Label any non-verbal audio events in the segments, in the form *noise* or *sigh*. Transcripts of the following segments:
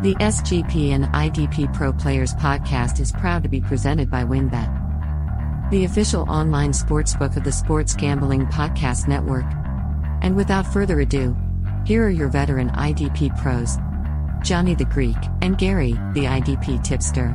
The SGPN IDP Pro Players podcast is proud to be presented by WynnBET, the official online sportsbook of the Sports Gambling Podcast Network. And without further ado, here are your veteran IDP pros, Johnny the Greek and Gary, the IDP tipster.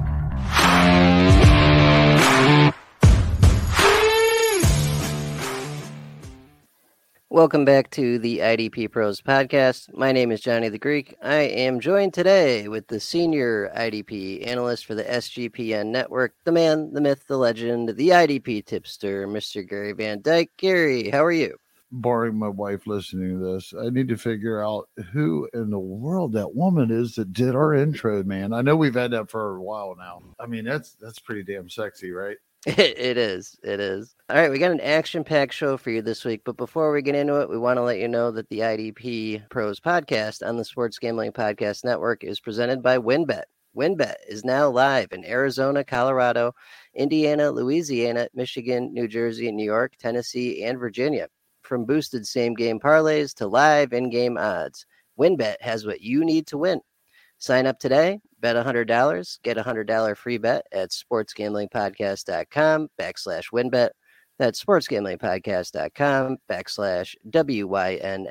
Welcome back to the IDP Pros podcast. My name is Johnny the Greek. I am joined today with the senior IDP analyst for the SGPN network, the man, the myth, the legend, the IDP tipster, Mr. Gary Van Dyke. Gary, how are you? Barring my wife listening to this, I need to figure out who in the world that woman is that did our intro, man. I know we've had that for a while now. I mean, that's that's pretty damn sexy, right? *laughs* It is. It is. All right, we got an action packed show for you this week. But before we get into it, we want to let you know that the IDP Pros podcast on the Sports Gambling Podcast Network is presented by WynnBET. WynnBET is now live in Arizona, Colorado, Indiana, Louisiana, Michigan, New Jersey, New York, Tennessee, and Virginia. From boosted same game parlays to live in game odds, WynnBET has what you need to win. Sign up today, bet $100, get a $100 free bet at sportsgamblingpodcast.com backslash wynnbet. That's sportsgamblingpodcast.com backslash W-Y-N-N-B-E-T.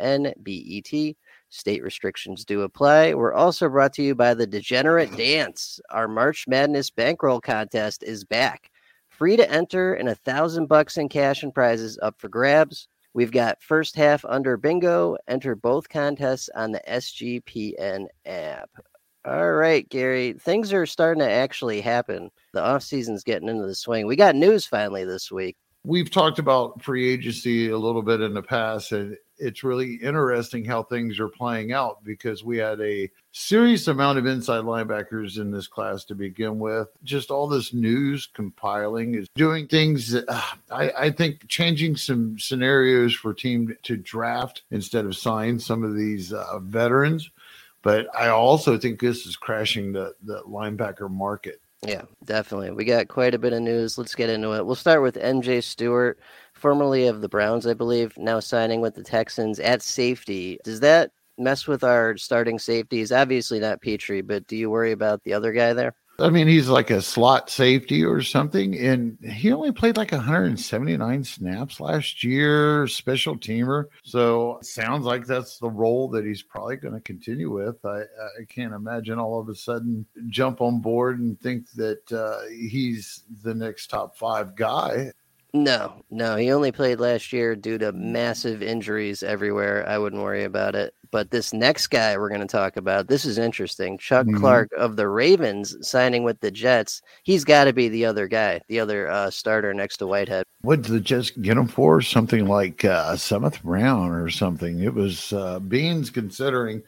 State restrictions do apply. We're also brought to you by the Degenerate Dance. Our March Madness bankroll contest is back. Free to enter and a thousand bucks in cash and prizes up for grabs. We've got first half under bingo. Enter both contests on the SGPN app. All right, Gary. Things are starting to actually happen. The off season's getting into the swing. We got news finally this week. We've talked about free agency a little bit in the past, and it's really interesting how things are playing out because we had a serious amount of inside linebackers in this class to begin with. Just all this news compiling is doing things that uh, I, I, think changing some scenarios for team to draft instead of sign some of these uh, veterans but I also think this is crashing the the linebacker market. Yeah, definitely. We got quite a bit of news. Let's get into it. We'll start with MJ Stewart, formerly of the Browns, I believe, now signing with the Texans at safety. Does that mess with our starting safeties? Obviously not Pitre, but do you worry about the other guy there? I mean, he's like a slot safety or something, and he only played like 179 snaps last year, special teamer. So sounds like that's the role that he's probably going to continue with. I, I can't imagine all of a sudden jump on board and think that uh, he's the next top five guy. No, no, he only played last year due to massive injuries everywhere. I wouldn't worry about it. But this next guy we're going to talk about, this is interesting. Chuck mm-hmm. Clark of the Ravens signing with the Jets. He's got to be the other guy, the other uh, starter next to Whitehead. What did the Jets get him for? Something like uh, seventh round or something. It was uh, Beans considering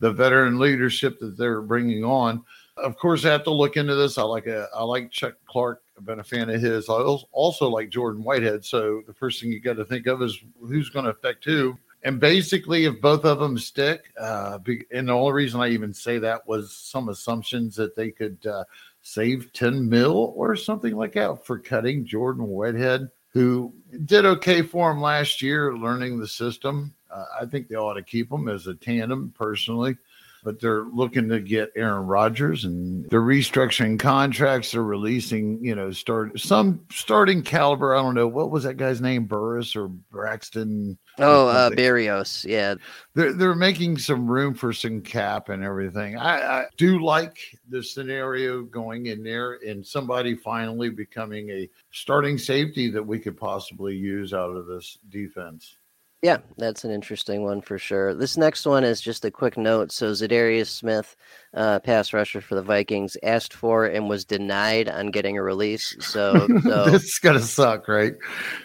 the veteran leadership that they're bringing on. Of course, I have to look into this. I like a, I like Chuck Clark. I've been a fan of his. I also like Jordan Whitehead. So the first thing you got to think of is who's going to affect who. And basically, if both of them stick, uh, and the only reason I even say that was some assumptions that they could uh, save 10 mil or something like that for cutting Jordan Whitehead, who did okay for him last year, learning the system. Uh, I think they ought to keep him as a tandem personally but they're looking to get Aaron Rodgers and they're restructuring contracts. They're releasing, you know, start some starting caliber. I don't know what was that guy's name, Burris or Braxton. Oh, uh, Berrios. Yeah, they're they're making some room for some cap and everything. I, I do like the scenario going in there and somebody finally becoming a starting safety that we could possibly use out of this defense. Yeah, that's an interesting one for sure. This next one is just a quick note. So Za'Darius Smith, uh, pass rusher for the Vikings, asked for and was denied on getting a release. So, so *laughs* this is gonna suck, right?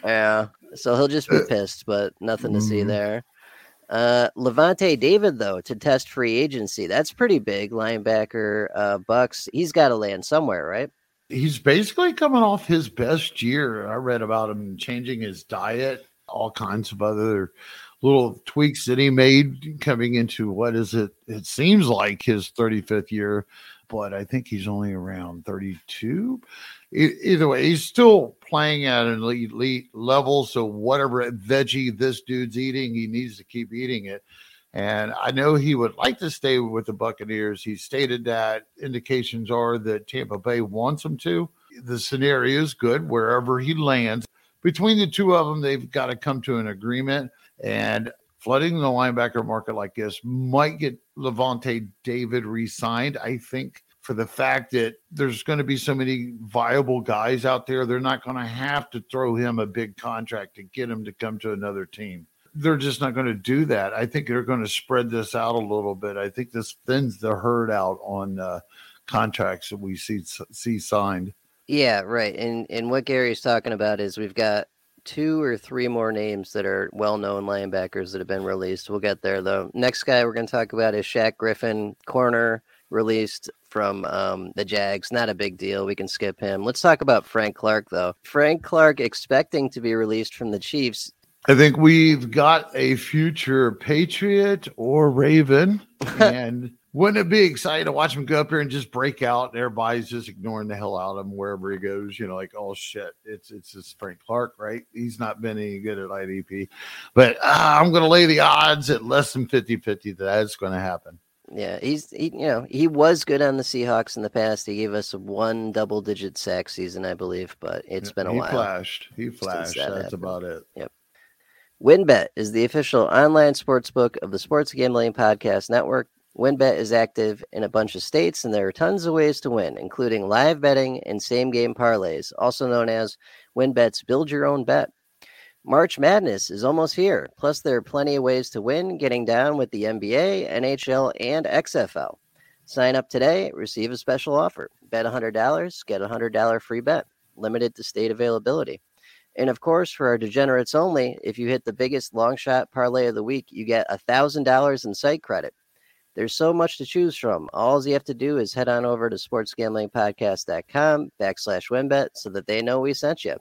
Yeah. So he'll just be pissed, but nothing to mm-hmm. see there. Uh, Lavonte David, though, to test free agency. That's pretty big. Linebacker, uh, Bucks. He's got to land somewhere, right? He's basically coming off his best year. I read about him changing his diet all kinds of other little tweaks that he made coming into what is it? It seems like his 35th year, but I think he's only around 32. Either way, he's still playing at an elite level. So whatever veggie this dude's eating, he needs to keep eating it. And I know he would like to stay with the Buccaneers. He stated that indications are that Tampa Bay wants him to. The scenario is good wherever he lands. Between the two of them, they've got to come to an agreement. And flooding the linebacker market like this might get Lavonte David re signed. I think for the fact that there's going to be so many viable guys out there, they're not going to have to throw him a big contract to get him to come to another team they're just not going to do that. I think they're going to spread this out a little bit. I think this thins the herd out on uh, contracts that we see see signed. Yeah, right. And and what Gary's talking about is we've got two or three more names that are well-known linebackers that have been released. We'll get there though. Next guy we're going to talk about is Shaq Griffin, corner released from um, the Jags. Not a big deal. We can skip him. Let's talk about Frank Clark though. Frank Clark expecting to be released from the Chiefs I think we've got a future Patriot or Raven. *laughs* and wouldn't it be exciting to watch him go up here and just break out and everybody's just ignoring the hell out of him wherever he goes? You know, like, oh shit, it's it's just Frank Clark, right? He's not been any good at IDP. But uh, I'm going to lay the odds at less than 50 50 that that's going to happen. Yeah, he's he, you know he was good on the Seahawks in the past. He gave us one double digit sack season, I believe, but it's been a he while. He flashed. He flashed. That That's happened. about it. Yep. WynnBET is the official online sports book of the Sports Gambling Podcast Network. WynnBET is active in a bunch of states, and there are tons of ways to win, including live betting and same game parlays, also known as WynnBET's Build Your Own Bet. March Madness is almost here. Plus, there are plenty of ways to win getting down with the NBA, NHL, and XFL. Sign up today, receive a special offer. Bet $100, get a $100 free bet, limited to state availability. And of course, for our degenerates only, if you hit the biggest long shot parlay of the week, you get $1,000 in site credit. There's so much to choose from. All you have to do is head on over to sportsgamblingpodcast.com backslash wynnbet so that they know we sent you.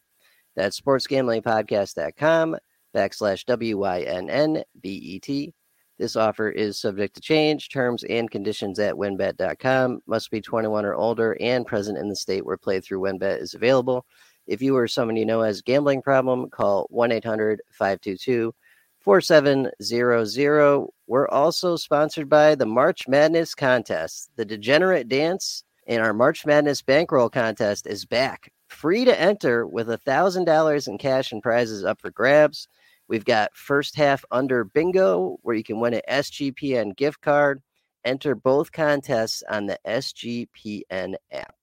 That's sportsgamblingpodcast.com backslash W-Y-N-N-B-E-T. This offer is subject to change. Terms and conditions at wynnbet.com. Must be 21 or older and present in the state where playthrough wynnbet is available. If you or someone you know has a gambling problem, call 1 800 522 4700. We're also sponsored by the March Madness contest. The Degenerate Dance in our March Madness bankroll contest is back. Free to enter with $1,000 in cash and prizes up for grabs. We've got first half under bingo where you can win an SGPN gift card. Enter both contests on the SGPN app.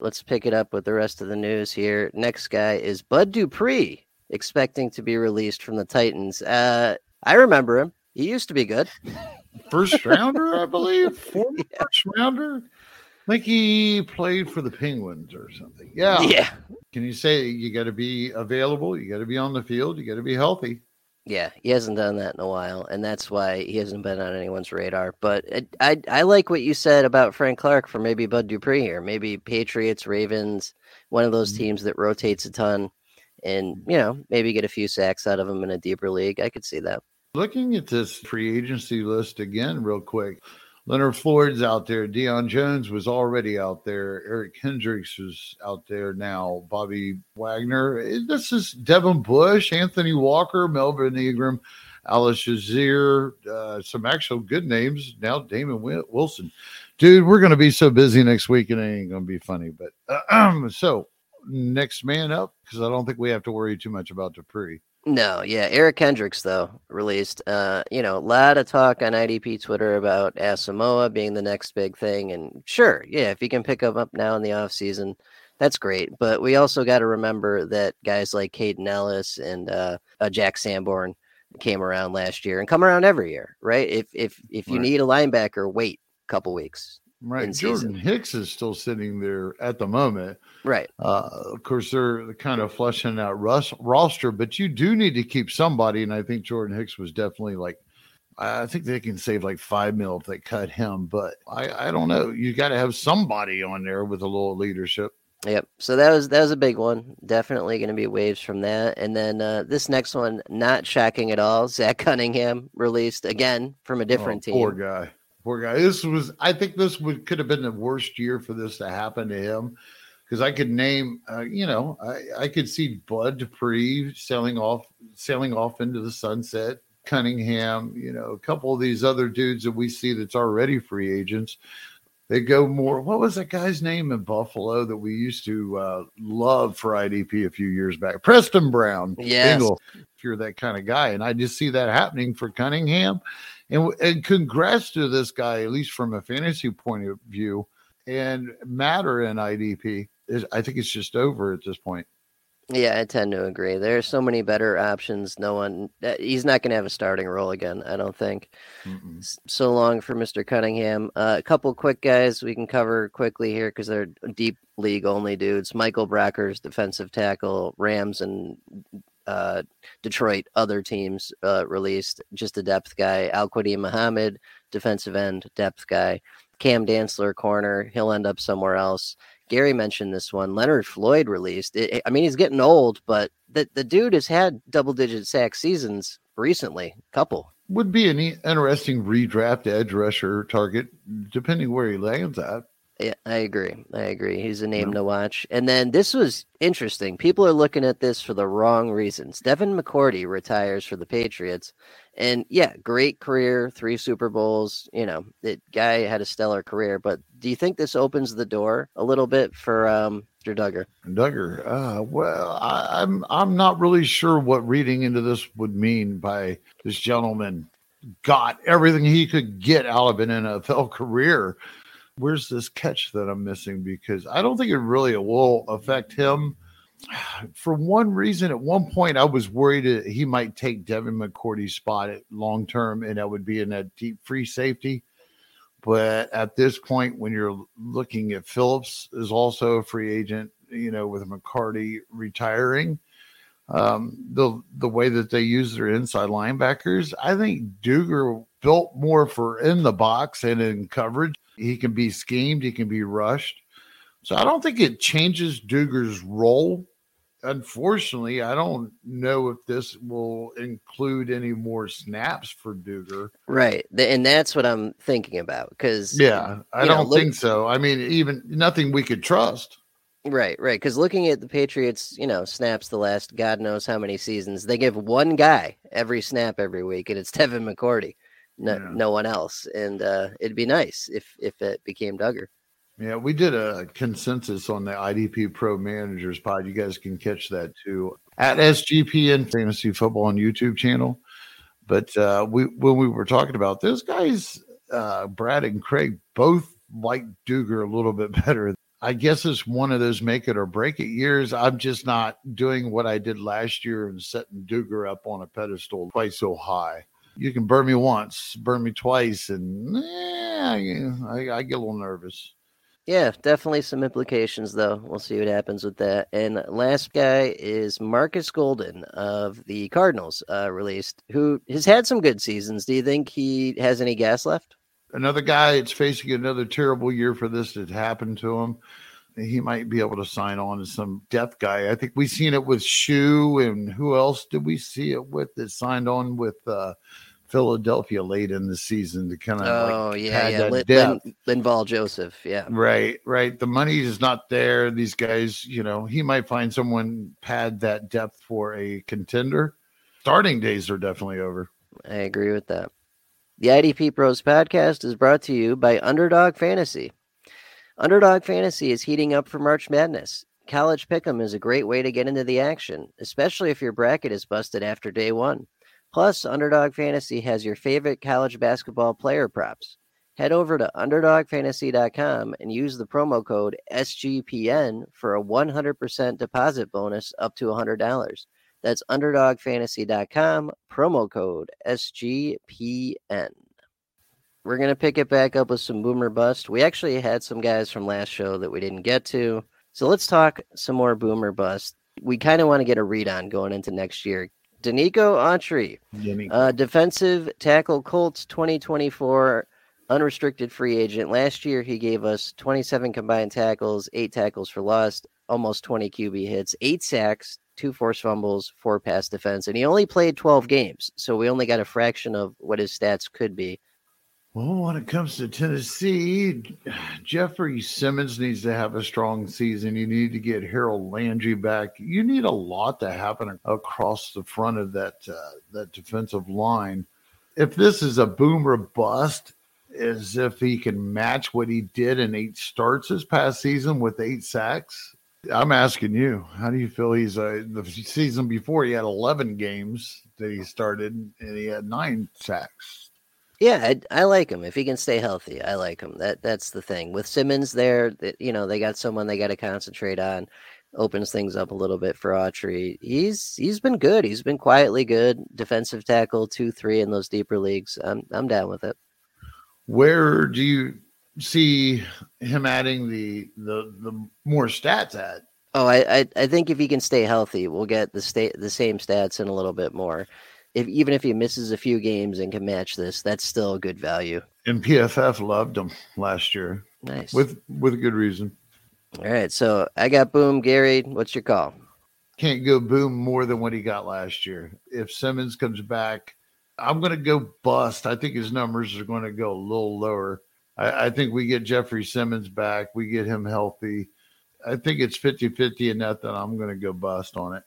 Let's pick it up with the rest of the news here. Next guy is Bud Dupree, expecting to be released from the Titans. Uh, I remember him. He used to be good. First *laughs* rounder, I believe. *laughs* Former yeah. first rounder. I think he played for the Penguins or something. Yeah. Yeah. Can you say you got to be available? You got to be on the field. You got to be healthy. Yeah, he hasn't done that in a while, and that's why he hasn't been on anyone's radar. But it, I I like what you said about Frank Clark for maybe Bud Dupree here, maybe Patriots, Ravens, one of those mm-hmm. teams that rotates a ton, and you know maybe get a few sacks out of him in a deeper league. I could see that. Looking at this free agency list again, real quick. Leonard Floyd's out there. Deion Jones was already out there. Eric Kendricks was out there now. Bobby Wagner. Eh, this is Devin Bush, Anthony Walker, Melvin Ingram, Alice Shazier. Uh, some actual good names. Now Damon Wilson. Dude, we're going to be so busy next week and it ain't going to be funny. But uh, *clears throat* so next man up because I don't think we have to worry too much about Dupree. No, yeah, Eric Kendricks though released. Uh, you know, a lot of talk on IDP Twitter about Asamoah being the next big thing, and sure, yeah, if you can pick him up now in the off season, that's great. But we also got to remember that guys like Kaden Elliss and uh, uh, Jack Sanborn came around last year and come around every year, right? If if if you right. need a linebacker, wait a couple weeks. Right. Jordan Hicks is still sitting there at the moment. Right. Uh, of course, they're kind of flushing out Russ, roster, but you do need to keep somebody. And I think Jordan Hicks was definitely like, I think they can save like five mil if they cut him. But I, I don't know. You got to have somebody on there with a little leadership. Yep. So that was that was a big one. Definitely going to be waves from that. And then uh, this next one, not shocking at all. Zach Cunningham released again from a different oh, team. Poor guy. Poor guy. This was, I think, this would could have been the worst year for this to happen to him, because I could name, uh, you know, I, I could see Bud Dupree sailing off, sailing off into the sunset. Cunningham, you know, a couple of these other dudes that we see that's already free agents. They go more. What was that guy's name in Buffalo that we used to uh, love for IDP a few years back? Preston Brown. Yes. Bingle, if you're that kind of guy. And I just see that happening for Cunningham. And, and congrats to this guy, at least from a fantasy point of view. And Matter in IDP, is, I think it's just over at this point. Yeah, I tend to agree. There are so many better options. No one, uh, he's not going to have a starting role again, I don't think. Mm-mm. So long for Mr. Cunningham. Uh, a couple quick guys we can cover quickly here because they're deep league only dudes. Michael Brockers, defensive tackle, Rams and uh, Detroit, other teams uh, released. Just a depth guy. Al Muhammad, defensive end, depth guy. Cam Dantzler, corner. He'll end up somewhere else. Gary mentioned this one. Leonard Floyd released. It, I mean, he's getting old, but the, the dude has had double digit sack seasons recently, couple. Would be an interesting redraft edge rusher target, depending where he lands at. Yeah, I agree. I agree. He's a name to watch. And then this was interesting. People are looking at this for the wrong reasons. Devin McCourty retires for the Patriots. And yeah, great career, three Super Bowls. You know, the guy had a stellar career. But do you think this opens the door a little bit for um, Mr. Dugger? Dugger. Uh, well, I, I'm I'm not really sure what reading into this would mean by this gentleman got everything he could get out of an NFL career. Where's this catch that I'm missing? Because I don't think it really will affect him. *sighs* For one reason, at one point, I was worried he might take Devin McCourty's spot long term, and that would be in that deep free safety. But at this point, when you're looking at Phillips is also a free agent, you know, with McCourty retiring, um, the the way that they use their inside linebackers, I think Dugger built more for in the box and in coverage. He can be schemed, he can be rushed. So I don't think it changes Dugger's role. Unfortunately, I don't know if this will include any more snaps for Dugger. Right. And that's what I'm thinking about. Because, Yeah, I don't look- think so. I mean, even nothing we could trust. Right, right. Because looking at the Patriots, you know, snaps the last God knows how many seasons, they give one guy every snap every week, and it's *laughs* Devin McCourty, no, Yeah. no one else. And uh, it'd be nice if if it became Dugger. Yeah, we did a consensus on the IDP Pro Managers Pod. You guys can catch that too at SGPN Fantasy Football on YouTube channel. But uh, we when we were talking about this, guys, uh, Brad and Craig both like Dugger a little bit *laughs* better. I guess it's one of those make it or break it years. I'm just not doing what I did last year and setting Dugger up on a pedestal quite so high. You can burn me once, burn me twice, and eh, I, I get a little nervous. Yeah, definitely some implications though. We'll see what happens with that. And last guy is Marcus Golden of the Cardinals, uh, released, who has had some good seasons. Do you think he has any gas left? another guy that's facing another terrible year for this that happened to him. He might be able to sign on as some depth guy. I think we've seen it with Shu and who else did we see it with that signed on with uh, Philadelphia late in the season to kind of Oh like yeah, yeah. Lin. Lin, Linval Joseph, yeah. Right, right. The money is not there. These guys, you know, he might find someone pad that depth for a contender. Starting days are definitely over. I agree with that. The IDP Pros podcast is brought to you by Underdog Fantasy. Underdog Fantasy is heating up for March Madness. College Pick'em is a great way to get into the action, especially if your bracket is busted after day one. Plus, Underdog Fantasy has your favorite college basketball player props. Head over to UnderdogFantasy.com and use the promo code SGPN for a 100% deposit bonus up to $100. That's UnderdogFantasy.com, promo code SGPN. We're going to pick it back up with some boomer bust. We actually had some guys from last show that we didn't get to. So let's talk some more boomer bust. We kind of want to get a read on going into next year. Denico Autry, uh, defensive tackle Colts 2024 unrestricted free agent. Last year, he gave us 27 combined tackles, eight tackles for loss, almost 20 QB hits, eight sacks, two forced fumbles, four pass defense, and he only played 12 games. So we only got a fraction of what his stats could be. Well, when it comes to Tennessee, Jeffrey Simmons needs to have a strong season. You need to get Harold Landry back. You need a lot to happen across the front of that uh, that defensive line. If this is a boomer bust, as if he can match what he did in eight starts this past season with eight sacks. I'm asking you, how do you feel he's uh, the season before he had 11 games that he started and he had nine sacks. Yeah, I, I, like him if he can stay healthy. I like him. That that's the thing with Simmons there. That you know they got someone they got to concentrate on. Opens things up a little bit for Autry. He's he's been good. He's been quietly good. Defensive tackle two three in those deeper leagues. I'm I'm down with it. Where do you see him adding the the the more stats at? Oh, I, I, I think if he can stay healthy, we'll get the state the same stats and a little bit more. If even if he misses a few games and can match this, that's still a good value. And PFF loved him last year. Nice. With with good reason. All right. So I got boom, Gary. What's your call? Can't go boom more than what he got last year. If Simmons comes back, I'm gonna go bust. I think his numbers are going to go a little lower. I, I think we get Jeffrey Simmons back, we get him healthy I think it's 50 50 and nothing. I'm going to go bust on it.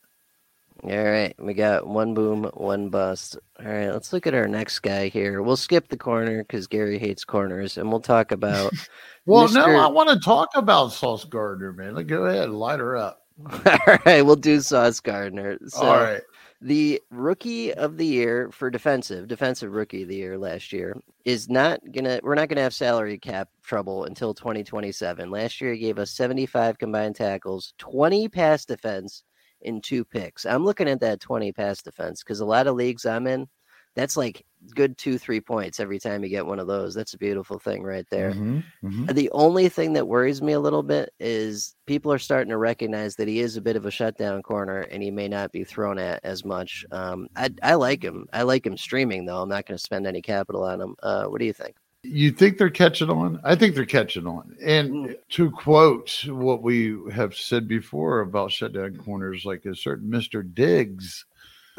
All right. We got one boom, one bust. All right. Let's look at our next guy here. We'll skip the corner because Gary hates corners and we'll talk about. *laughs* well, Mr. no, I want to talk about Sauce Gardner, man. Go ahead, light her up. *laughs* All right. We'll do Sauce Gardner. So, All right the rookie of the year for defensive defensive rookie of the year last year is not gonna we're not gonna have salary cap trouble until 2027 last year he gave us 75 combined tackles 20 pass defense in two picks. I'm looking at that 20 pass defense because a lot of leagues i'm in that's like good two three points every time you get one of those. That's a beautiful thing right there. Mm-hmm, mm-hmm. the only thing that worries me a little bit is people are starting to recognize that he is a bit of a shutdown corner and he may not be thrown at as much. Um, I, I like him. I like him streaming though. I'm not going to spend any capital on him. Uh, what do you think you think they're catching on i think they're catching on and mm. to quote what we have said before about shutdown corners like a certain mr diggs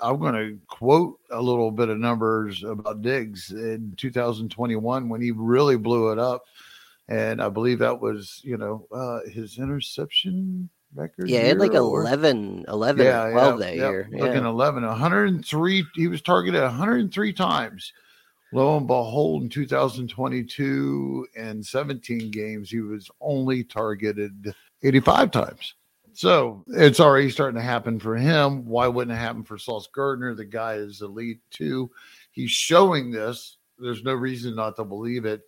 I'm going to quote a little bit of numbers about Diggs in 2021 when he really blew it up. And I believe that was, you know, uh, his interception record. Yeah, he had like 11, 11 yeah, 12 yeah, that yeah, year. Yeah. Looking 11, 103. He was targeted 103 times. Lo and behold, in 2022 and 17 games, he was only targeted 85 times. So it's already starting to happen for him. Why wouldn't it happen for Sauce Gardner? The guy is elite too. He's showing this. There's no reason not to believe it.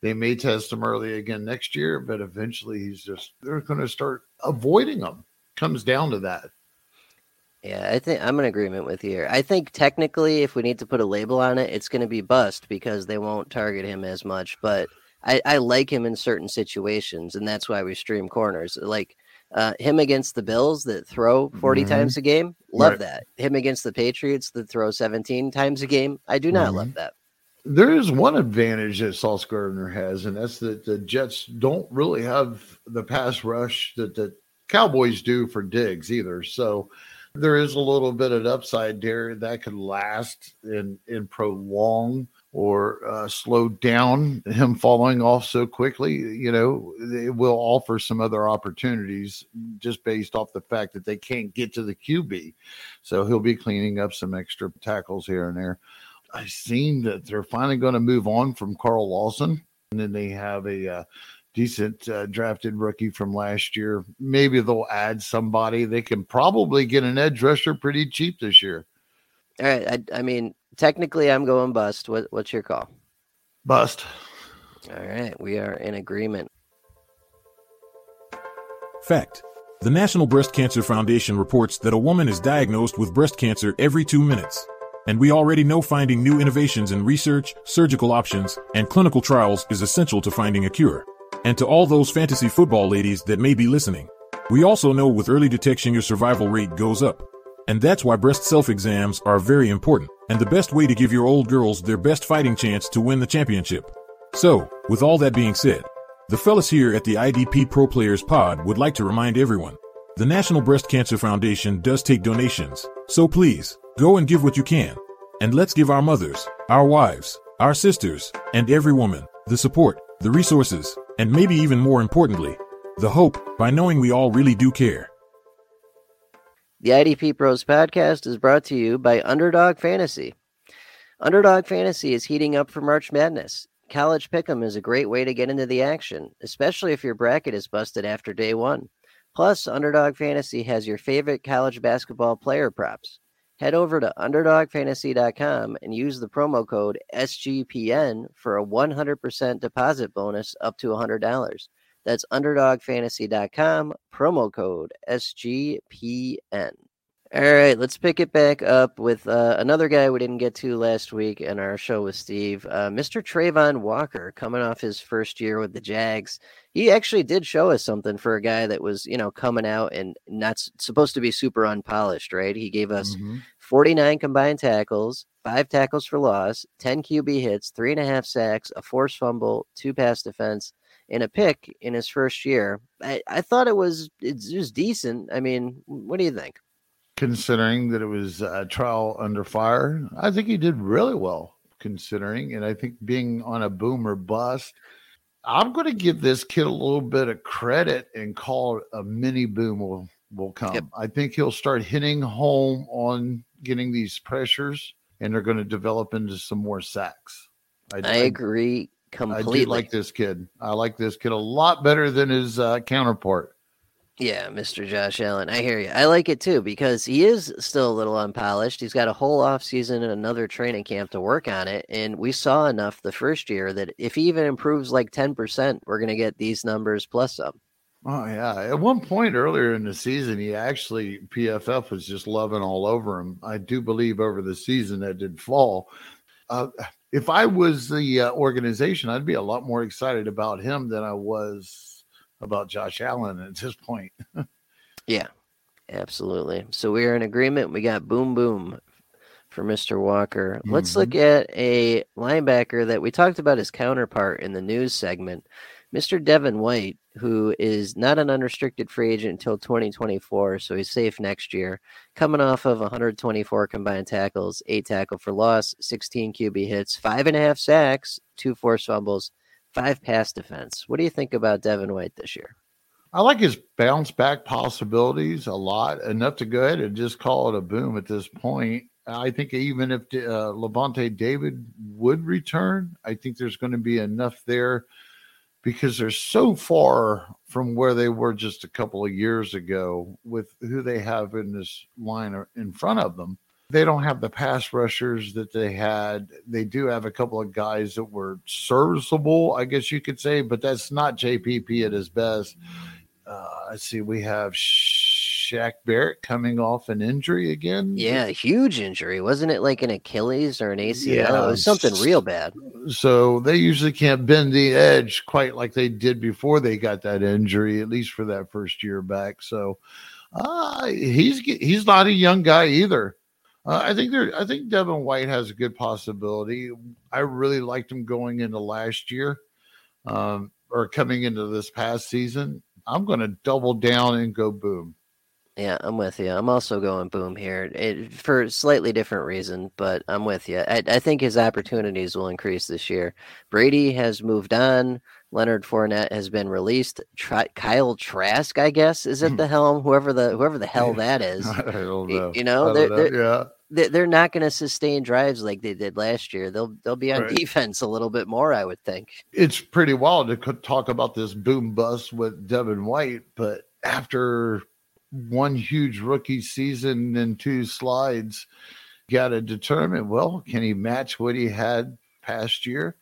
They may test him early again next year, but eventually he's just they're going to start avoiding him. Comes down to that. Yeah, I think I'm in agreement with you. I think technically, if we need to put a label on it, it's going to be bust because they won't target him as much. But I, I like him in certain situations, and that's why we stream corners. Like uh, him against the Bills that throw 40 mm-hmm. times a game, love right. that. Him against the Patriots that throw 17 times a game, I do not mm-hmm. love that. There is one advantage that Sauce Gardner has, and that's that the Jets don't really have the pass rush that the Cowboys do for Diggs either. So there is a little bit of upside there that could last and, prolong or uh, slow down *laughs* him falling off so quickly, you know, it will offer some other opportunities just based off the fact that they can't get to the QB. So he'll be cleaning up some extra tackles here and there. I've seen that they're finally going to move on from Carl Lawson, and then they have a uh, decent uh, drafted rookie from last year. Maybe they'll add somebody. They can probably get an edge rusher pretty cheap this year. All right. I, I mean, technically, I'm going bust. What, what's your call? Bust. All right. We are in agreement. Fact. The National Breast Cancer Foundation reports that a woman is diagnosed with breast cancer every two minutes. And we already know finding new innovations in research, surgical options, and clinical trials is essential to finding a cure. And to all those fantasy football ladies that may be listening, we also know with early detection your survival rate goes up. And that's why breast self-exams are very important, and the best way to give your old girls their best fighting chance to win the championship. So, with all that being said, the fellas here at the IDP Pro Players Pod would like to remind everyone, the National Breast Cancer Foundation does take donations, so please, go and give what you can. And let's give our mothers, our wives, our sisters, and every woman, the support, the resources, and maybe even more importantly, the hope by knowing we all really do care. The IDP Pros podcast is brought to you by Underdog Fantasy. Underdog Fantasy is heating up for March Madness. College Pick'em is a great way to get into the action, especially if your bracket is busted after day one. Plus, Underdog Fantasy has your favorite college basketball player props. Head over to UnderdogFantasy.com and use the promo code SGPN for a 100% deposit bonus up to $100. That's UnderdogFantasy.com, promo code SGPN. All right, let's pick it back up with uh, another guy we didn't get to last week in our show with Steve, uh, Mr. Travon Walker, coming off his first year with the Jags. He actually did show us something for a guy that was, you know, coming out and not supposed to be super unpolished, right? He gave us mm-hmm. 49 combined tackles, five tackles for loss, 10 QB hits, three and a half sacks, a forced fumble, two pass defense, and a pick in his first year. I, I thought it was it's just decent. I mean, what do you think? Considering that it was a trial under fire. I think he did really well considering, and I think being on a boom or bust. I'm going to give this kid a little bit of credit and call it a mini boom will will come. Yep. I think he'll start hitting home on getting these pressures, and they're going to develop into some more sacks. I, I agree completely. I do like this kid. I like this kid a lot better than his uh, counterpart. Yeah, Mr. Josh Allen. I hear you. I like it too because he is still a little unpolished. He's got a whole off season and another training camp to work on it. And we saw enough the first year that if he even improves like 10%, we're going to get these numbers plus some. Oh, yeah. At one point earlier in the season, he actually, PFF was just loving all over him. I do believe over the season that did fall. Uh, if I was the uh, organization, I'd be a lot more excited about him than I was about Josh Allen at this point. *laughs* yeah, absolutely. So we're in agreement. We got boom boom for Mr. Walker. Mm-hmm. Let's look at a linebacker that we talked about his counterpart in the news segment, Mr. Devin White, who is not an unrestricted free agent until 2024, so he's safe next year. Coming off of 124 combined tackles, eight tackle for loss, 16 QB hits, five and a half sacks, two forced fumbles, five pass defense. What do you think about Devin White this year? I like his bounce back possibilities a lot, enough to go ahead and just call it a boom at this point. I think even if uh, Lavonte David would return, I think there's going to be enough there because they're so far from where they were just a couple of years ago with who they have in this line in front of them they don't have the pass rushers that they had. They do have a couple of guys that were serviceable, I guess you could say, but that's not JPP at his best. Uh, I see we have Shaq Barrett coming off an injury again. Yeah, huge injury. Wasn't it like an Achilles or an ACL? Yeah, it was something real bad. So they usually can't bend the edge quite like they did before they got that injury, at least for that first year back. So uh, he's he's not a young guy either. Uh, I think there. I think Devin White has a good possibility. I really liked him going into last year, um, or coming into this past season. I'm going to double down and go boom. Yeah, I'm with you. I'm also going boom here it, for a slightly different reason, but I'm with you. I, I think his opportunities will increase this year. Brady has moved on. Leonard Fournette has been released. Tri- Kyle Trask, I guess, is at hmm. the helm. Whoever the whoever the hell *laughs* that is, I don't know. You know, they're, know. They're, yeah they're not going to sustain drives like they did last year. They'll they'll be on right. defense a little bit more, I would think. It's pretty wild to talk about this boom bust with Devin White, but after one huge rookie season and two slides, got to determine well, can he match what he had past year?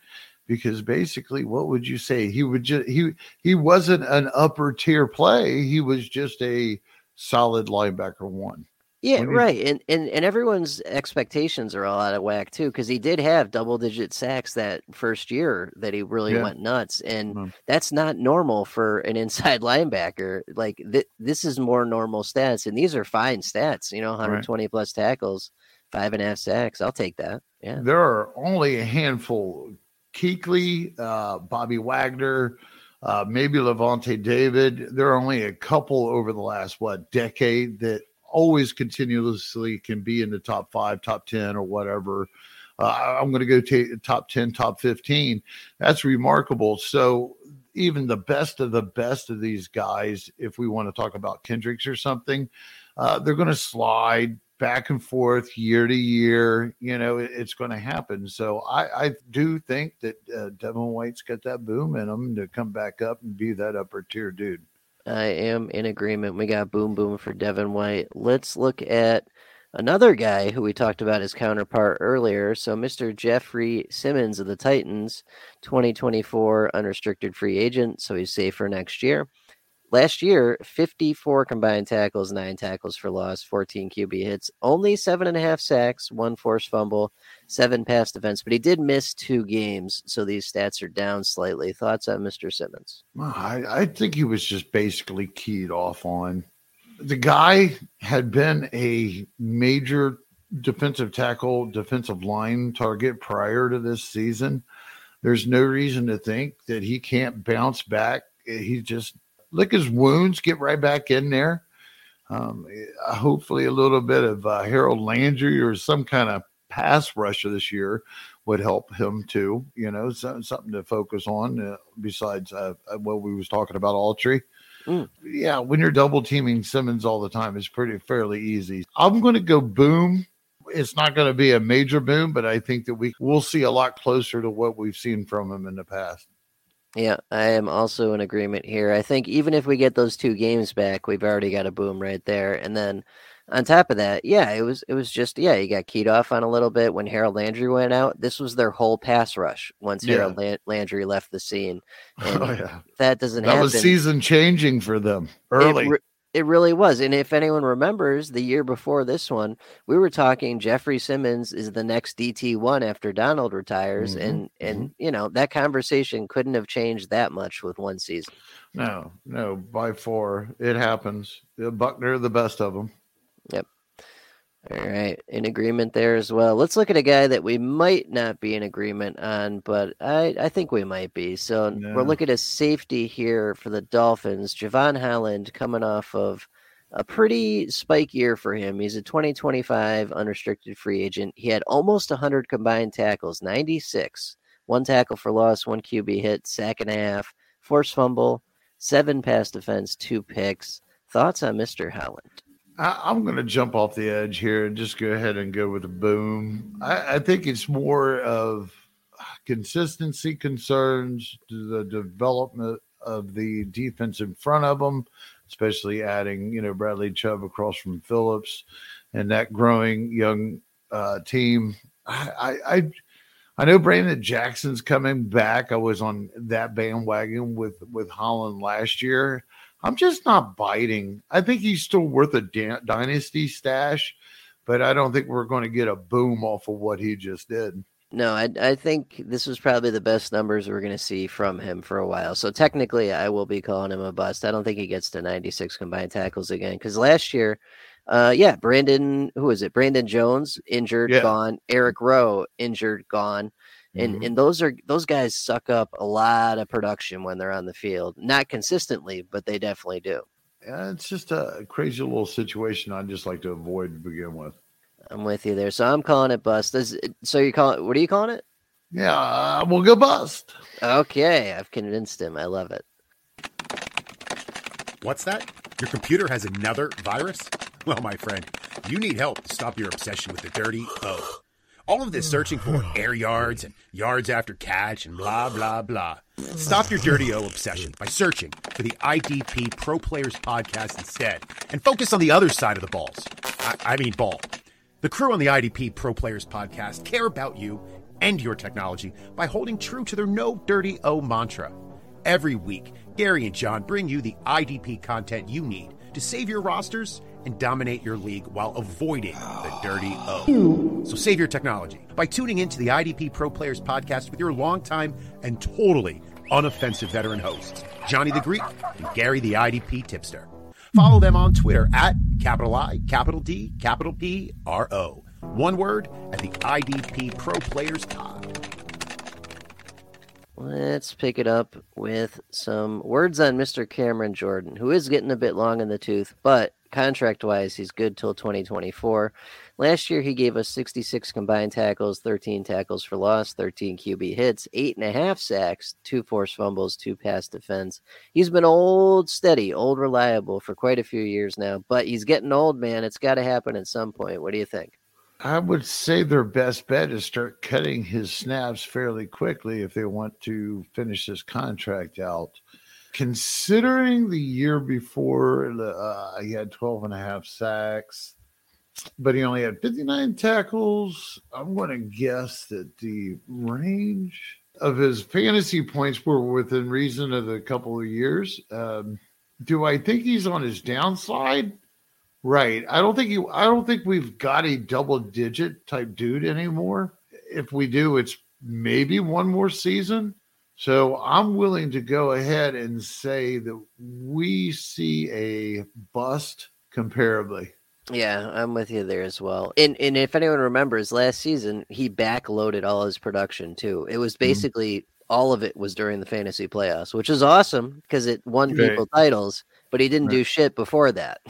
Because basically, what would you say? He would just he he wasn't an upper tier play. He was just a solid linebacker one. Yeah, right. And, and and everyone's expectations are all out of whack too, because he did have double digit sacks that first year that he really yeah. went nuts. And mm-hmm. that's not normal for an *laughs* inside linebacker. Like th- this is more normal stats, and these are fine stats, you know, 120 right. plus tackles, five and a half sacks. I'll take that. Yeah. There are only a handful. Kuechly, uh, Bobby Wagner, uh, maybe Lavonte David. There are only a couple over the last what decade that always continuously can be in the top five, top 10, or whatever. uh, I'm going to go t- top 10, top 15. That's remarkable. So even the best of the best of these guys, if we want to talk about Kendricks or something, uh, they're going to slide back and forth year to year. You know, it, it's going to happen. So I, I do think that uh, Devin White's got that boom in him to come back up and be that upper tier dude. I am in agreement. We got boom boom for Devin White. Let's look at another guy who we talked about his counterpart earlier. So, Mr. Jeffrey Simmons of the Titans, 2024 unrestricted free agent. So, he's safe for next year. Last year, 54 combined tackles, nine tackles for loss, 14 QB hits, only seven and a half sacks, one forced fumble, seven pass defense, but he did miss two games. So these stats are down slightly. Thoughts on Mr. Simmons? I, I think he was just basically keyed off on. The guy had been a major defensive tackle, defensive line target prior to this season. There's no reason to think that he can't bounce back. He just lick his wounds, get right back in there. Um, uh, hopefully, a little bit of uh, Harold Landry or some kind of pass rusher this year would help him too. You know, so, something to focus on uh, besides uh, uh what we was talking about, Autry. Mm. Yeah, when you're double teaming Simmons all the time, it's pretty fairly easy. I'm going to go boom. It's not going to be a major boom, but I think that we will see a lot closer to what we've seen from him in the past. Yeah, I am also in agreement here. I think even if we get those two games back, we've already got a boom right there. And then on top of that, yeah, it was it was just yeah, you got keyed off on a little bit when Harold Landry went out. This was their whole pass rush once yeah. Harold Landry left the scene. *laughs* Oh, and oh, yeah. that doesn't happen. that happen. was season changing for them early. It, it really was. And if anyone remembers the year before this one, we were talking Jeffrey Simmons is the next DT1 after Donald retires. Mm-hmm. And, and, mm-hmm. you know, that conversation couldn't have changed that much with one season. No, no, by four. It happens. Buckner, the best of them. Yep. All right, in agreement there as well. Let's look at a guy that we might not be in agreement on, but I, I think we might be. So we're looking at safety here for the Dolphins. Jevon Holland coming off of a pretty spike year for him. He's a 2025 unrestricted free agent. He had almost 100 combined tackles, 96, one tackle for loss, one QB hit, sack and a half, forced fumble, seven pass defense, two picks. Thoughts on Mr. Holland? I, am going to jump off the edge here and just go ahead and go with a boom. I, I think it's more of consistency concerns, to the development of the defense in front of them, especially adding, you know, Bradley Chubb across from Phillips and that growing young uh, team. I, I, I know Brandon Jackson's coming back. I was on that bandwagon with with Holland last year. I'm just not biting. I think he's still worth a da- dynasty stash, but I don't think we're going to get a boom off of what he just did. No, I, I think this was probably the best numbers we're going to see from him for a while. So technically, I will be calling him a bust. I don't think he gets to 96 combined tackles again because last year, uh, yeah, Brandon, who is it? Brandon Jones injured, yeah. gone. Eric Rowe injured, gone and mm-hmm. and those are those guys suck up a lot of production when they're on the field not consistently but they definitely do. Yeah it's just a crazy little situation i'd just like to avoid to begin with. I'm with you there so i'm calling it bust. Does, so you call it what are you calling it? Yeah uh, we'll go bust. Okay i've convinced him i love it. What's that? Your computer has another virus? Well my friend you need help to stop your obsession with the dirty o all of this searching for *sighs* air yards and yards after catch and blah, blah, blah. Stop your dirty O obsession by searching for the IDP Pro Players podcast instead and focus on the other side of the balls. I, I mean, ball. The crew on the IDP Pro Players podcast care about you and your technology by holding true to their no dirty O mantra. Every week, Gary and Jon bring you the IDP content you need to save your rosters and dominate your league while avoiding the dirty O. So save your technology by tuning into the IDP Pro Players podcast with your longtime and totally unoffensive veteran hosts, Johnny the Greek and Gary the IDP Tipster. Follow them on Twitter at capital I, capital D, capital P, R O. One word at the IDP Pro Players Pod. Let's pick it up with some words on Mr. Cameron Jordan, who is getting a bit long in the tooth, but contract wise, he's good till 2024. Last year, he gave us 66 combined tackles, 13 tackles for loss, 13 QB hits, eight and a half sacks, two forced fumbles, two pass defense. He's been old, steady, old, reliable for quite a few years now, but he's getting old, man. It's got to happen at some point. What do you think? I would say their best bet is start cutting his snaps fairly quickly if they want to finish this contract out. Considering the year before, uh, he had 12 and a half sacks but he only had 59 tackles. I'm going to guess that the range of his fantasy points were within reason of a couple of years. Um, do I think he's on his downside? Right. I don't think you. I don't think we've got a double digit type dude anymore. If we do, it's maybe one more season. So I'm willing to go ahead and say that we see a bust comparably. Yeah, I'm with you there as well. And and if anyone remembers last season, he backloaded all his production too. It was mm-hmm. basically mm-hmm. all of it was during the fantasy playoffs, which is awesome because it won right. people titles, but he didn't right. do shit before that.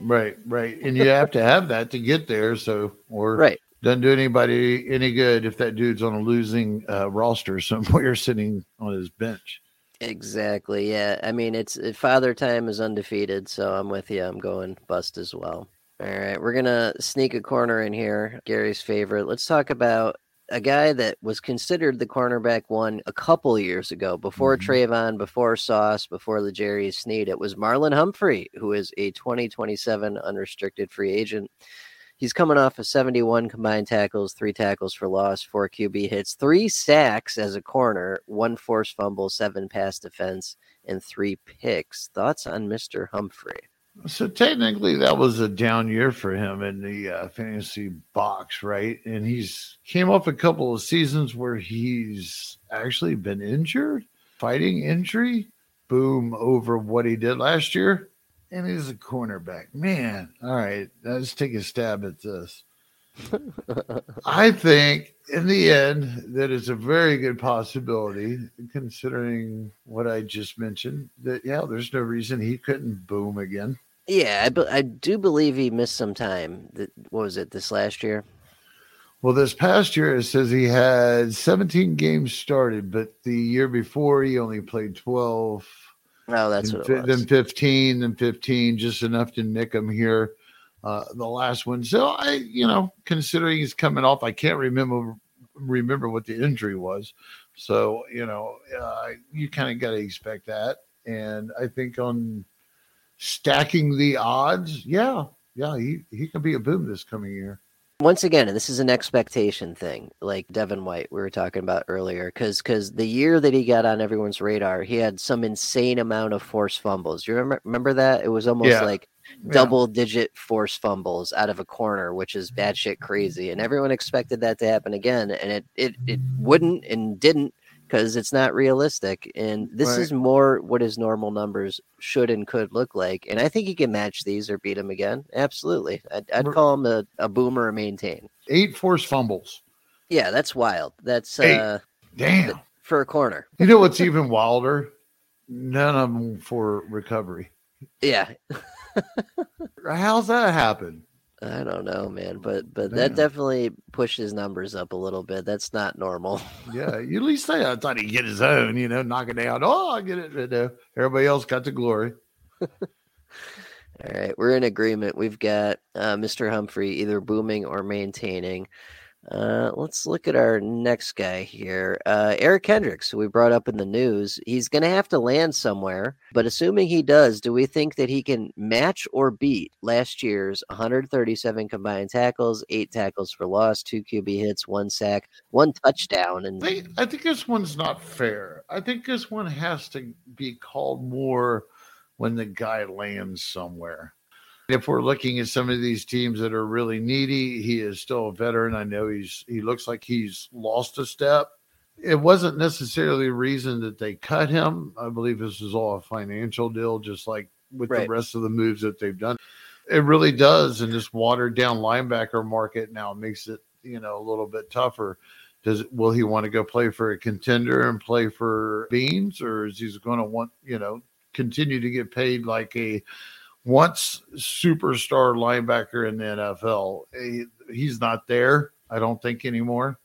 Right, right. And you have to have that to get there. So or right. Doesn't do anybody any good if that dude's on a losing uh, roster *laughs* somewhere sitting on his bench. Exactly. Yeah. I mean, it's father time is undefeated, so I'm with you. I'm going bust as well. All right, we're gonna sneak a corner in here. Gary's favorite. Let's talk about a guy that was considered the cornerback one a couple years ago, before mm-hmm. Trevon, before Sauce, before the Jerry Sneed. It was Marlon Humphrey, who is a 2027 unrestricted free agent. He's coming off of 71 combined tackles, three tackles for loss, four QB hits, three sacks as a corner, one forced fumble, seven pass defense, and three picks. Thoughts on Mr. Humphrey? So technically, that was a down year for him in the uh, fantasy box, right? And he's came off a couple of seasons where he's actually been injured, fighting injury. Boom over what he did last year, and he's a cornerback. Man, all right, let's take a stab at this. *laughs* I think in the end that it's a very good possibility, considering what I just mentioned. That yeah, there's no reason he couldn't boom again. Yeah, I, be- I do believe he missed some time. That what was it this last year? Well, this past year it says he had 17 games started, but the year before he only played 12. Oh, that's what it was. Then 15, then 15, just enough to nick him here. Uh, the last one. So I, you know, considering he's coming off, I can't remember remember what the injury was. So you know, uh, you kind of got to expect that. And I think on stacking the odds, yeah, yeah, he, he can be a boom this coming year. Once again, and this is an expectation thing, like Devin White we were talking about earlier, because because the year that he got on everyone's radar, he had some insane amount of forced fumbles. Do you remember remember that? It was almost yeah. like double digit force fumbles out of a corner, which is bad shit crazy. And everyone expected that to happen again, and it it it wouldn't and didn't because it's not realistic. And this right. is more what his normal numbers should and could look like. And I think he can match these or beat them again. Absolutely. I'd, I'd call him a, a boomer or maintain. Eight forced fumbles. Yeah, that's wild. That's Eight. uh damn for a corner. You know what's even wilder? None of them for recovery. Yeah. *laughs* How's that happen? I don't know, man, but but Damn. that definitely pushes numbers up a little bit. That's not normal. *laughs* yeah, you at least say I thought he'd get his own, you know, knock it down. Oh, I get it. Uh, everybody else got the glory. *laughs* All right, we're in agreement. We've got uh, Mr. Humphrey either booming or maintaining. Uh, let's look at our next guy here. Uh, Eric Kendricks, who we brought up in the news. He's going to have to land somewhere, but assuming he does, do we think that he can match or beat last year's 137 combined tackles, eight tackles for loss, two QB hits, one sack, one touchdown? And I, I think this one's not fair. I think this one has to be called more when the guy lands somewhere. If we're looking at some of these teams that are really needy, he is still a veteran. I know he's he looks like he's lost a step. It wasn't necessarily a reason that they cut him. I believe this is all a financial deal, just like with right. the rest of the moves that they've done. It really does and this watered down linebacker market now makes it, you know, a little bit tougher. Does will he want to go play for a contender and play for beans, or is he going to want, you know, continue to get paid like a once superstar linebacker in the NFL. He, eh, he's not there, I don't think anymore.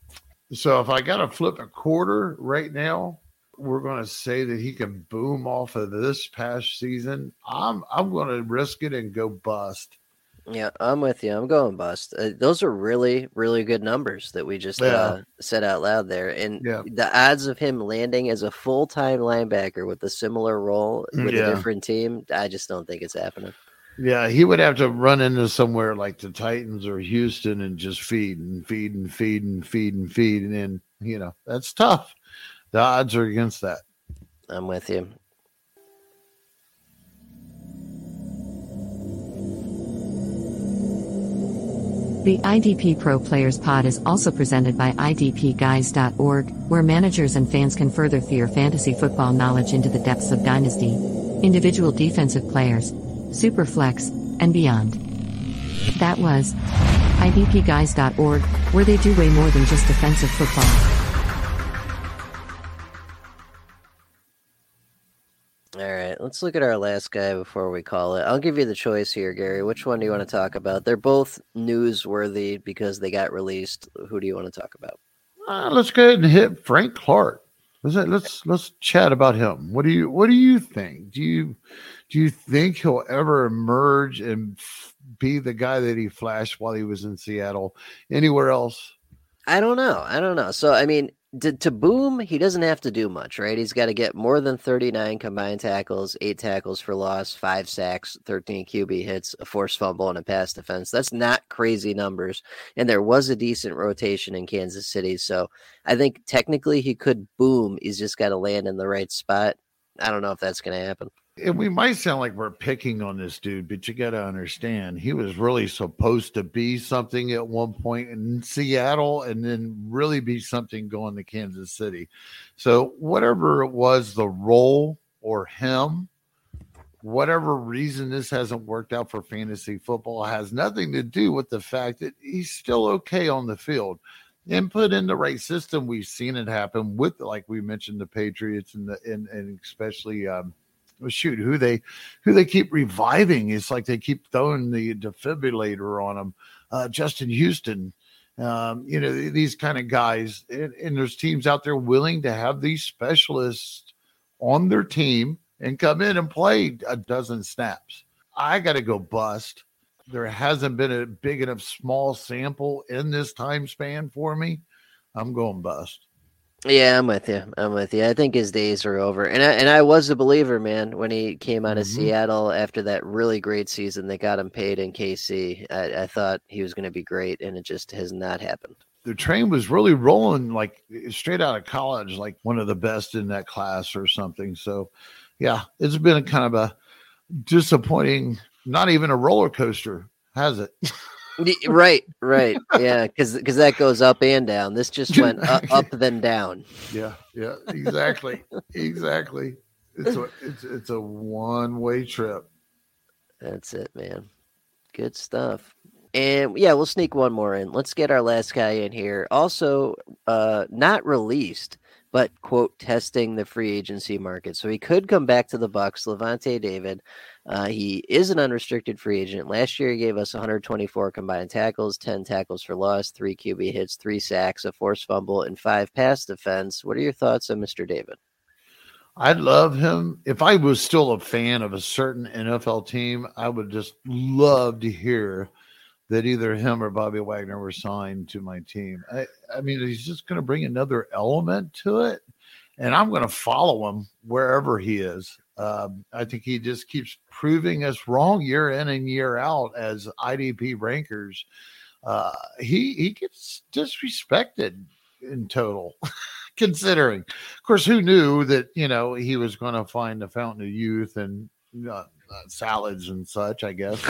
So if I got to flip a quarter right now, we're going to say that he can boom off of this past season. I'm I'm going to risk it and go bust. Yeah, I'm with you. I'm going bust. Uh, those are really, really good numbers that we just Yeah. uh, said out loud there. And Yeah. the odds of him landing as a full time linebacker with a similar role with Yeah. a different team, I just don't think it's happening. Yeah, he would have to run into somewhere like the Titans or Houston and just feed and feed and feed and feed and feed. And then, you know, that's tough. The odds are against that. I'm with you. The IDP Pro Players Pod is also presented by IDPGuys.org, where managers and fans can further their fantasy football knowledge into the depths of Dynasty, individual defensive players, Superflex, and beyond. That was IDPGuys.org, where they do way more than just defensive football. Let's look at our last guy before we call it. I'll give you the choice here, Gary. Which one do you want to talk about? They're both newsworthy because they got released. Who do you want to talk about? Uh, let's go ahead and hit Frank Clark. Let's let's let's chat about him. What do you what do you think? Do you do you think he'll ever emerge and be the guy that he flashed while he was in Seattle? Anywhere else? I don't know. I don't know. So, I mean, to, to boom, he doesn't have to do much, right? He's got to get more than 39 combined tackles, eight tackles for loss, five sacks, 13 QB hits, a forced fumble, and a pass defense. That's not crazy numbers. And there was a decent rotation in Kansas City. So I think technically he could boom. He's just got to land in the right spot. I don't know if that's going to happen. And we might sound like we're picking on this dude, but you got to understand he was really supposed to be something at one point in Seattle and then really be something going to Kansas City. So, whatever it was, the role or him, whatever reason this hasn't worked out for fantasy football has nothing to do with the fact that he's still okay on the field. And put in the right system, we've seen it happen with, like we mentioned, the Patriots and the and, and especially um, shoot who they who they keep reviving it's like they keep throwing the defibrillator on them uh justin houston um you know these kind of guys and, and there's teams out there willing to have these specialists on their team and come in and play a dozen snaps. I gotta go bust. There hasn't been a big enough small sample in this time span for me. I'm going bust Yeah, I'm with you. I'm with you. I think his days are over. And I, and I was a believer, man, when he came out of Mhm. Seattle after that really great season that got him paid in KC. I, I thought he was going to be great, and it just has not happened. the train was really rolling like straight out of college, like one of the best in that class or something. So, yeah, it's been a kind of a disappointing, not even a roller coaster, has it? *laughs* Right, right. Yeah, because because that goes up and down. This just went up, *laughs* up then down. yeah, yeah, exactly, exactly. It's a it's it's a one way trip. That's it, man. Good stuff. And yeah, we'll sneak one more in. Let's get our last guy in here. Also, uh, not released, but quote testing the free agency market. So he could come back to the Bucs. Lavonte David. Uh, he is an unrestricted free agent. Last year he gave us 124 combined tackles, 10 tackles for loss, three QB hits, three sacks, a forced fumble, and five pass defense. What are your thoughts on Mr. David? I love him. If I was still a fan of a certain NFL team, I would just love to hear that either him or Bobby Wagner were signed to my team. I, I mean, he's just going to bring another element to it, and I'm going to follow him wherever he is. Um, I think he just keeps proving us wrong year in and year out as IDP rankers. Uh, he he gets disrespected in total, *laughs* considering. Of course, who knew that you know he was going to find the fountain of youth and uh, uh, salads and such? I guess.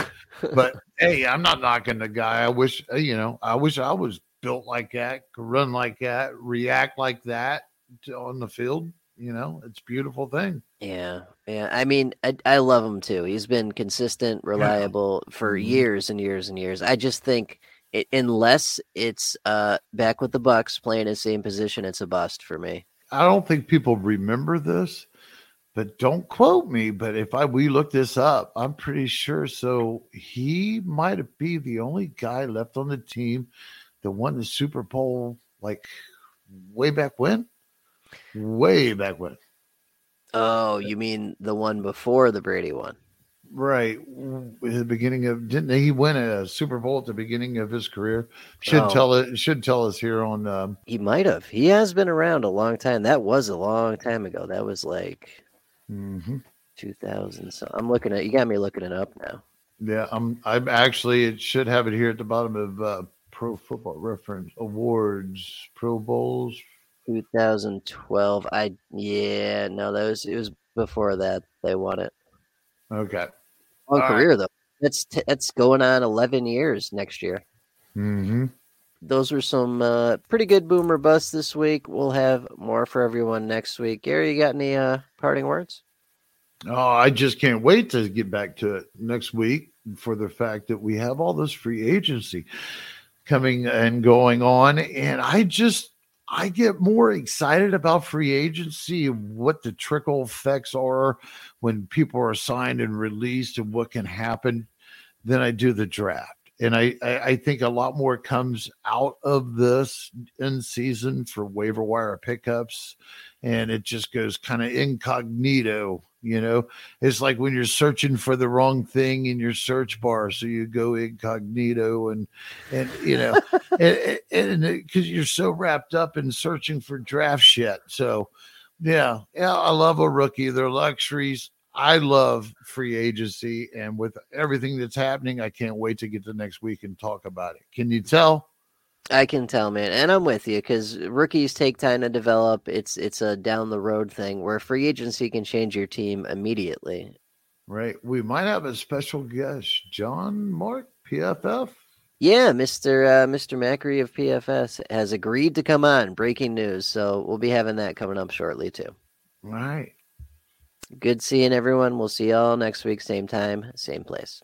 But *laughs* hey, I'm not knocking the guy. I wish uh, you know. I wish I was built like that, could run like that, react like that to, on the field. You know, it's a beautiful thing. Yeah, yeah. I mean, I, I love him too. He's been consistent, reliable for Mhm. years and years and years. I just think it, unless it's uh back with the Bucs playing the same position, it's a bust for me. I don't think people remember this, but don't quote me. But if I we look this up, I'm pretty sure. So he might be the only guy left on the team that won the Super Bowl like way back when, way back when. Oh, you mean the one before the Brady one? Right. The beginning of didn't he win a Super Bowl at the beginning of his career? Should Oh. tell it should tell us here on um He might have. He has been around a long time. That was a long time ago. That was like mhm. 2000. So I'm looking at. You got me looking it up now. yeah, I'm I'm actually it should have it here at the bottom of uh pro football reference awards, Pro Bowls. 2012. I yeah. No, that was it was before that they won it. Okay. Long All right. career though. That's t- that's going on 11 years next year. Mm-hmm. Those were some uh, pretty good boomer busts this week. We'll have more for everyone next week. Gary, you got any uh, parting words? Oh, I just can't wait to get back to it next week for the fact that we have all this free agency coming and going on. And I just, I get more excited about free agency and what the trickle effects are when people are signed and released and what can happen than I do the draft. And I, I, I think a lot more comes out of this in season for waiver wire pickups. And it just goes kind of incognito, you know? It's like when you're searching for the wrong thing in your search bar so you go incognito and and you know *laughs* and and because you're so wrapped up in searching for draft shit. So yeah yeah i love a rookie. They're luxuries i love free agency and with everything that's happening i can't wait to get to next week and talk about it can you tell I can tell, man, and I'm with you because rookies take time to develop. It's it's a down the road thing where free agency can change your team immediately. right we might have a special guest john mark pff Yeah, Mister uh, Mister Macri of PFF has agreed to come on. Breaking news, so we'll be having that coming up shortly too. right Good seeing everyone. We'll see y'all next week, same time, same place.